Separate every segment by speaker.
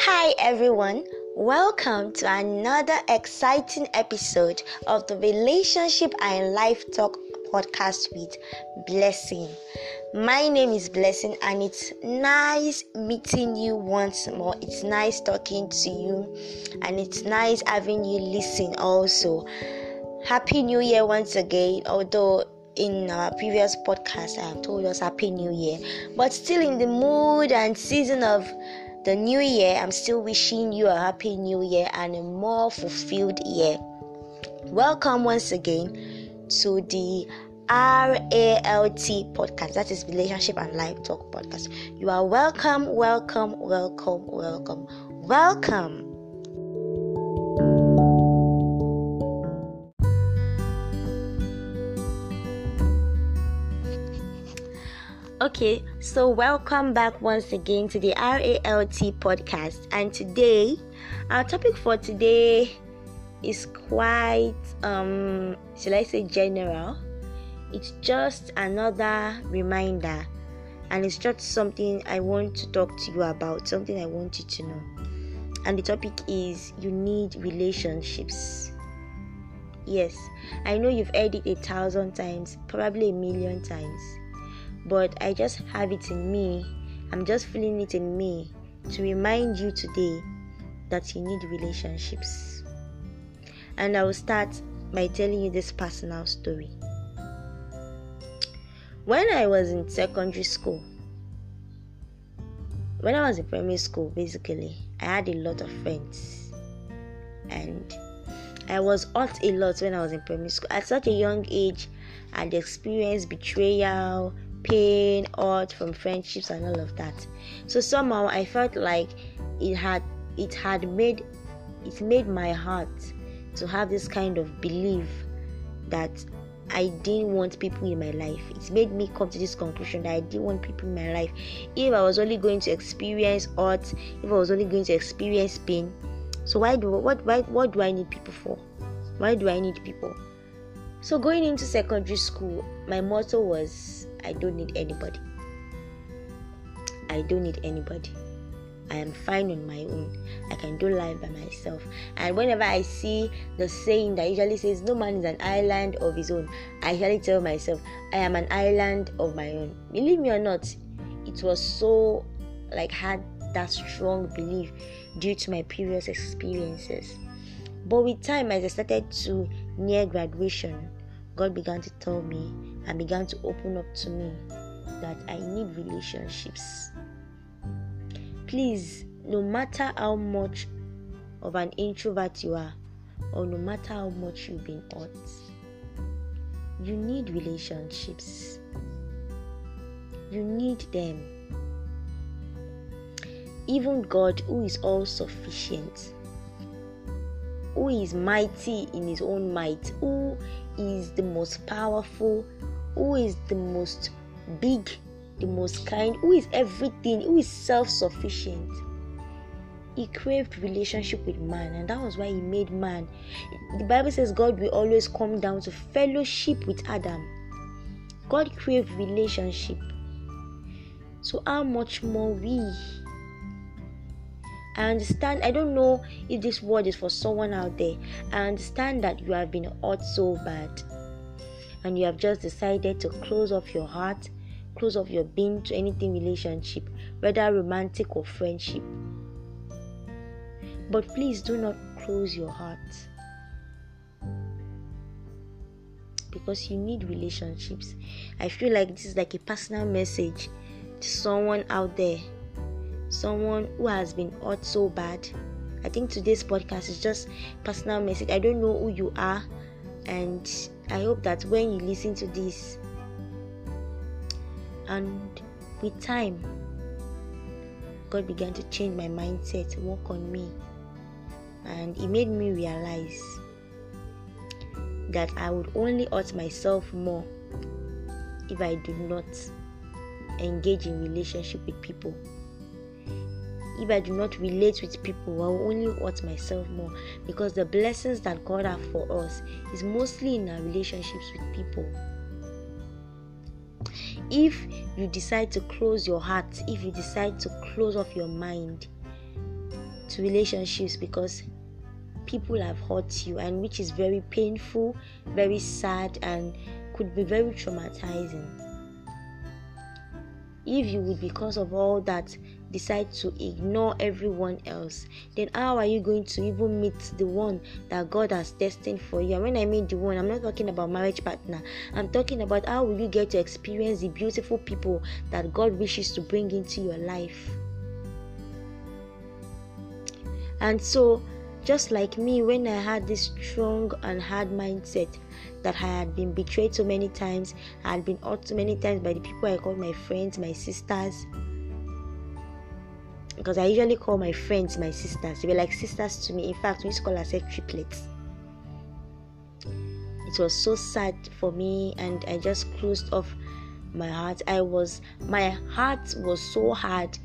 Speaker 1: Hi everyone, welcome to another exciting episode of the Relationship and Life Talk podcast with Blessing. My name is Blessing, and it's nice meeting you once more. It's nice talking to you, and it's nice having you listen also. Happy New Year once again, although in our previous podcast I have told us Happy New Year, but still in the mood and season of the new year, I'm still wishing you a happy new year and a more fulfilled year. Welcome once again to the RALT podcast, that is Relationship and Life Talk podcast. You are welcome, welcome, welcome, welcome, welcome. Okay, so welcome back once again to the RALT podcast. And today, our topic for today is quite, um, shall I say, general. It's just another reminder, and it's just something I want to talk to you about, something I want you to know. And the topic is you need relationships. Yes, I know you've heard it a thousand times, probably a million times but I just have it in me. I'm just feeling it in me to remind you today that you need relationships. And I will start by telling you this personal story. When I was in secondary school, when I was in primary school, basically, I had a lot of friends. And I was hurt a lot when I was in primary school. At such a young age, I had experienced betrayal, pain, hurt from friendships and all of that. So somehow I felt like it had it had made it made my heart to have this kind of belief that I didn't want people in my life. It made me come to this conclusion that I didn't want people in my life. If I was only going to experience hurt, if I was only going to experience pain, so why do what why what do I need people for? Why do I need people? So going into secondary school, my motto was I don't need anybody. I don't need anybody. I am fine on my own. I can do life by myself. And whenever I see the saying that usually says no man is an island of his own, I usually tell myself I am an island of my own. Believe me or not, it was so like had that strong belief due to my previous experiences. But with time, as I started to near graduation, God began to tell me and began to open up to me that I need relationships. Please, no matter how much of an introvert you are, or no matter how much you've been hurt, you need relationships. You need them. Even God, who is all sufficient, who is mighty in his own might, who is the most powerful, who is the most big, the most kind, who is everything, who is self sufficient. He craved relationship with man, and that was why he made man. The Bible says God will always come down to fellowship with Adam. God craved relationship. So, how much more we? I understand. I don't know if this word is for someone out there. I understand that you have been hurt so bad and you have just decided to close off your heart, close off your being to anything relationship, whether romantic or friendship. But please do not close your heart because you need relationships. I feel like this is like a personal message to someone out there someone who has been hurt so bad. I think today's podcast is just personal message. I don't know who you are, and I hope that when you listen to this, and with time, God began to change my mindset, work on me, and it made me realize that I would only hurt myself more if I do not engage in relationship with people if I do not relate with people, I will only hurt myself more because the blessings that God has for us is mostly in our relationships with people. If you decide to close your heart, if you decide to close off your mind, to relationships because people have hurt you and which is very painful very sad and could be very traumatizing if you would because of all that decide to ignore everyone else then how are you going to even meet the one that god has destined for you and when i mean the one i'm not talking about marriage partner i'm talking about how will you get to experience the beautiful people that god wishes to bring into your life and so just like me when i had this strong and hard mindset that I had been betrayed so many times, I had been hurt so many times by the people I called my friends, my sisters. Because I usually call my friends my sisters. They were like sisters to me. In fact, we used to call ourselves triplets. It was so sad for me, and I just closed off my heart. I was, my heart was so hard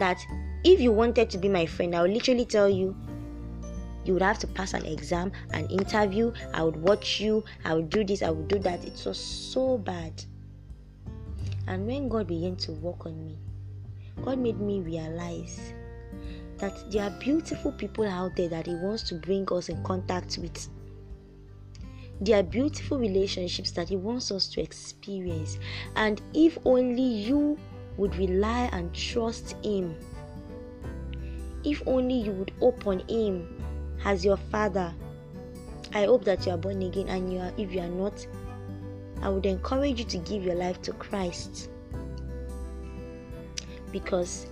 Speaker 1: that if you wanted to be my friend, I would literally tell you, you would have to pass an exam, an interview. I would watch you. I would do this. I would do that. It was so bad. And when God began to work on me, God made me realize that there are beautiful people out there that He wants to bring us in contact with. There are beautiful relationships that He wants us to experience. And if only you would rely and trust Him, if only you would open Him as your father. I hope that you are born again and you are if you are not, I would encourage you to give your life to Christ. Because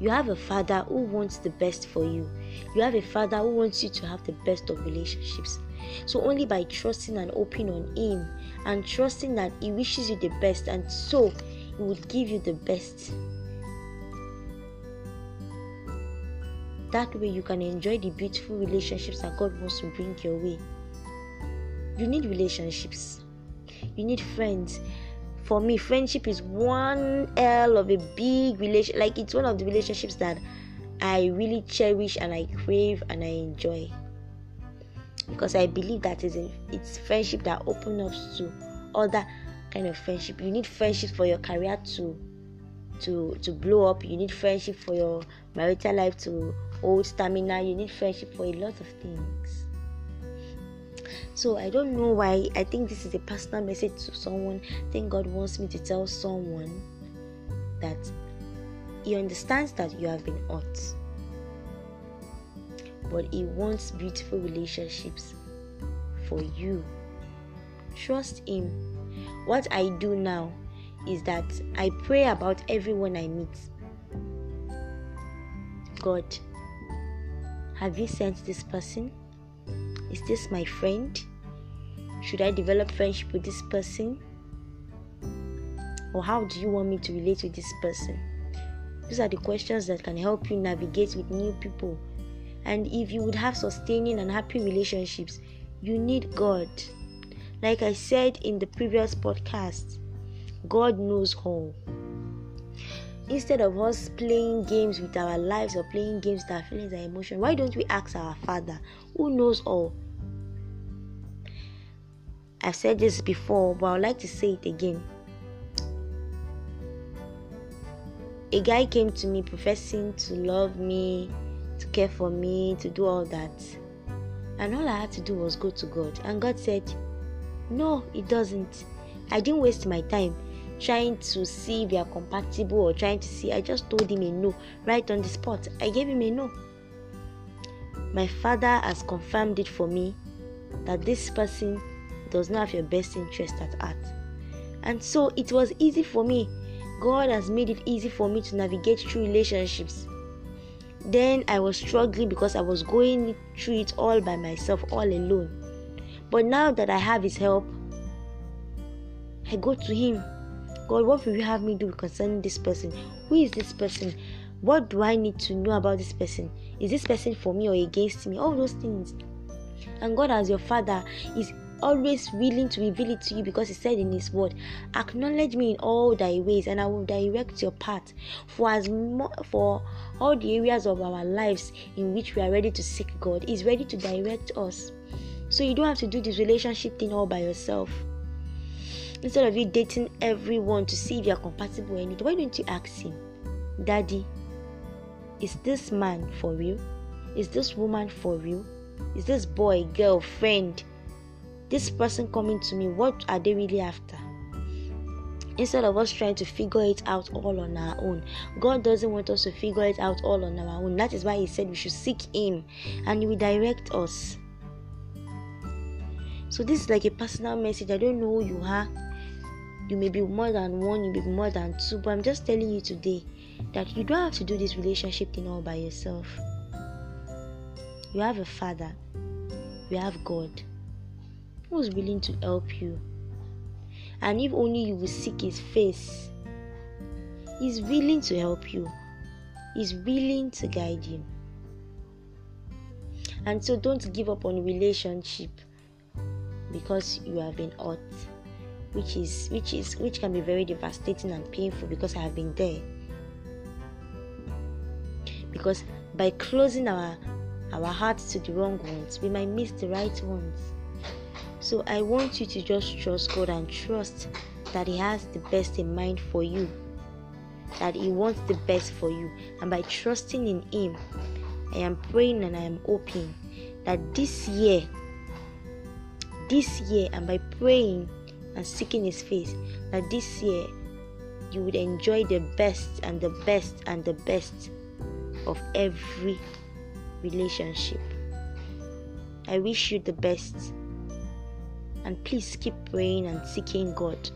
Speaker 1: you have a father who wants the best for you. You have a father who wants you to have the best of relationships. So only by trusting and opening on him and trusting that he wishes you the best and so he would give you the best That way, you can enjoy the beautiful relationships that God wants to bring your way. You need relationships, you need friends. For me, friendship is one L of a big relation. Like it's one of the relationships that I really cherish and I crave and I enjoy because I believe that is it's friendship that opens up to other kind of friendship. You need friendship for your career to to to blow up. You need friendship for your marital life to hold stamina. You need friendship for a lot of things. So I don't know why. I think this is a personal message to someone. I think God wants me to tell someone that He understands that you have been hurt, but He wants beautiful relationships for you. Trust Him. What I do now is that I pray about everyone I meet. God, have you sent this person? Is this my friend? Should I develop friendship with this person? Or how do you want me to relate with this person? These are the questions that can help you navigate with new people. And if you would have sustaining and happy relationships, you need God. Like I said in the previous podcast, God knows all. Instead of us playing games with our lives or playing games with our feelings and emotions, why don't we ask our Father who knows all? I've said this before, but I'd like to say it again. A guy came to me professing to love me, to care for me, to do all that. And all I had to do was go to God. And God said, No, it doesn't. I didn't waste my time trying to see if we are compatible or trying to see. I just told him a no right on the spot. I gave him a no. My father has confirmed it for me that this person does not have your best interest at heart. And so it was easy for me. God has made it easy for me to navigate through relationships. Then I was struggling because I was going through it all by myself, all alone. But now that I have His help, I go to Him God, what will you have me do concerning this person? Who is this person? What do I need to know about this person? Is this person for me or against me? All those things. And God, as your Father, is always willing to reveal it to you because He said in His Word, "Acknowledge me in all Thy ways, and I will direct your path." For as for all the areas of our lives in which we are ready to seek God, is ready to direct us. So you don't have to do this relationship thing all by yourself instead of you dating everyone to see if you're compatible or anything, why don't you ask him, Daddy, is this man for real? Is this woman for real? Is this boy, girl, friend, this person coming to me? What are they really after? Instead of us trying to figure it out all on our own, God doesn't want us to figure it out all on our own. That is why He said we should seek Him and He will direct us. So, this is like a personal message. I don't know who you are. You may be more than one, you may be more than two, but I'm just telling you today that you don't have to do this relationship thing all by yourself. You have a father, you have God who's willing to help you. And if only you will seek his face, he's willing to help you, he's willing to guide you. And so don't give up on relationship because you have been hurt which is which is which can be very devastating and painful because I have been there because by closing our our hearts to the wrong ones, we might miss the right ones. So I want you to just trust God and trust that He has the best in mind for you, that He wants the best for you. And by trusting in Him, I am praying and I am hoping that this year, this year, and by praying and seeking His face, that this year you would enjoy the best and the best and the best of every relationship. I wish you the best. And please keep praying and seeking God.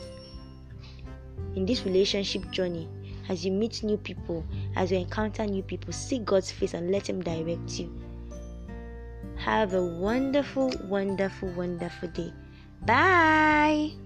Speaker 1: In this relationship journey, as you meet new people, as you encounter new people, seek God's face and let Him direct you. Have a wonderful, wonderful, wonderful day. Bye.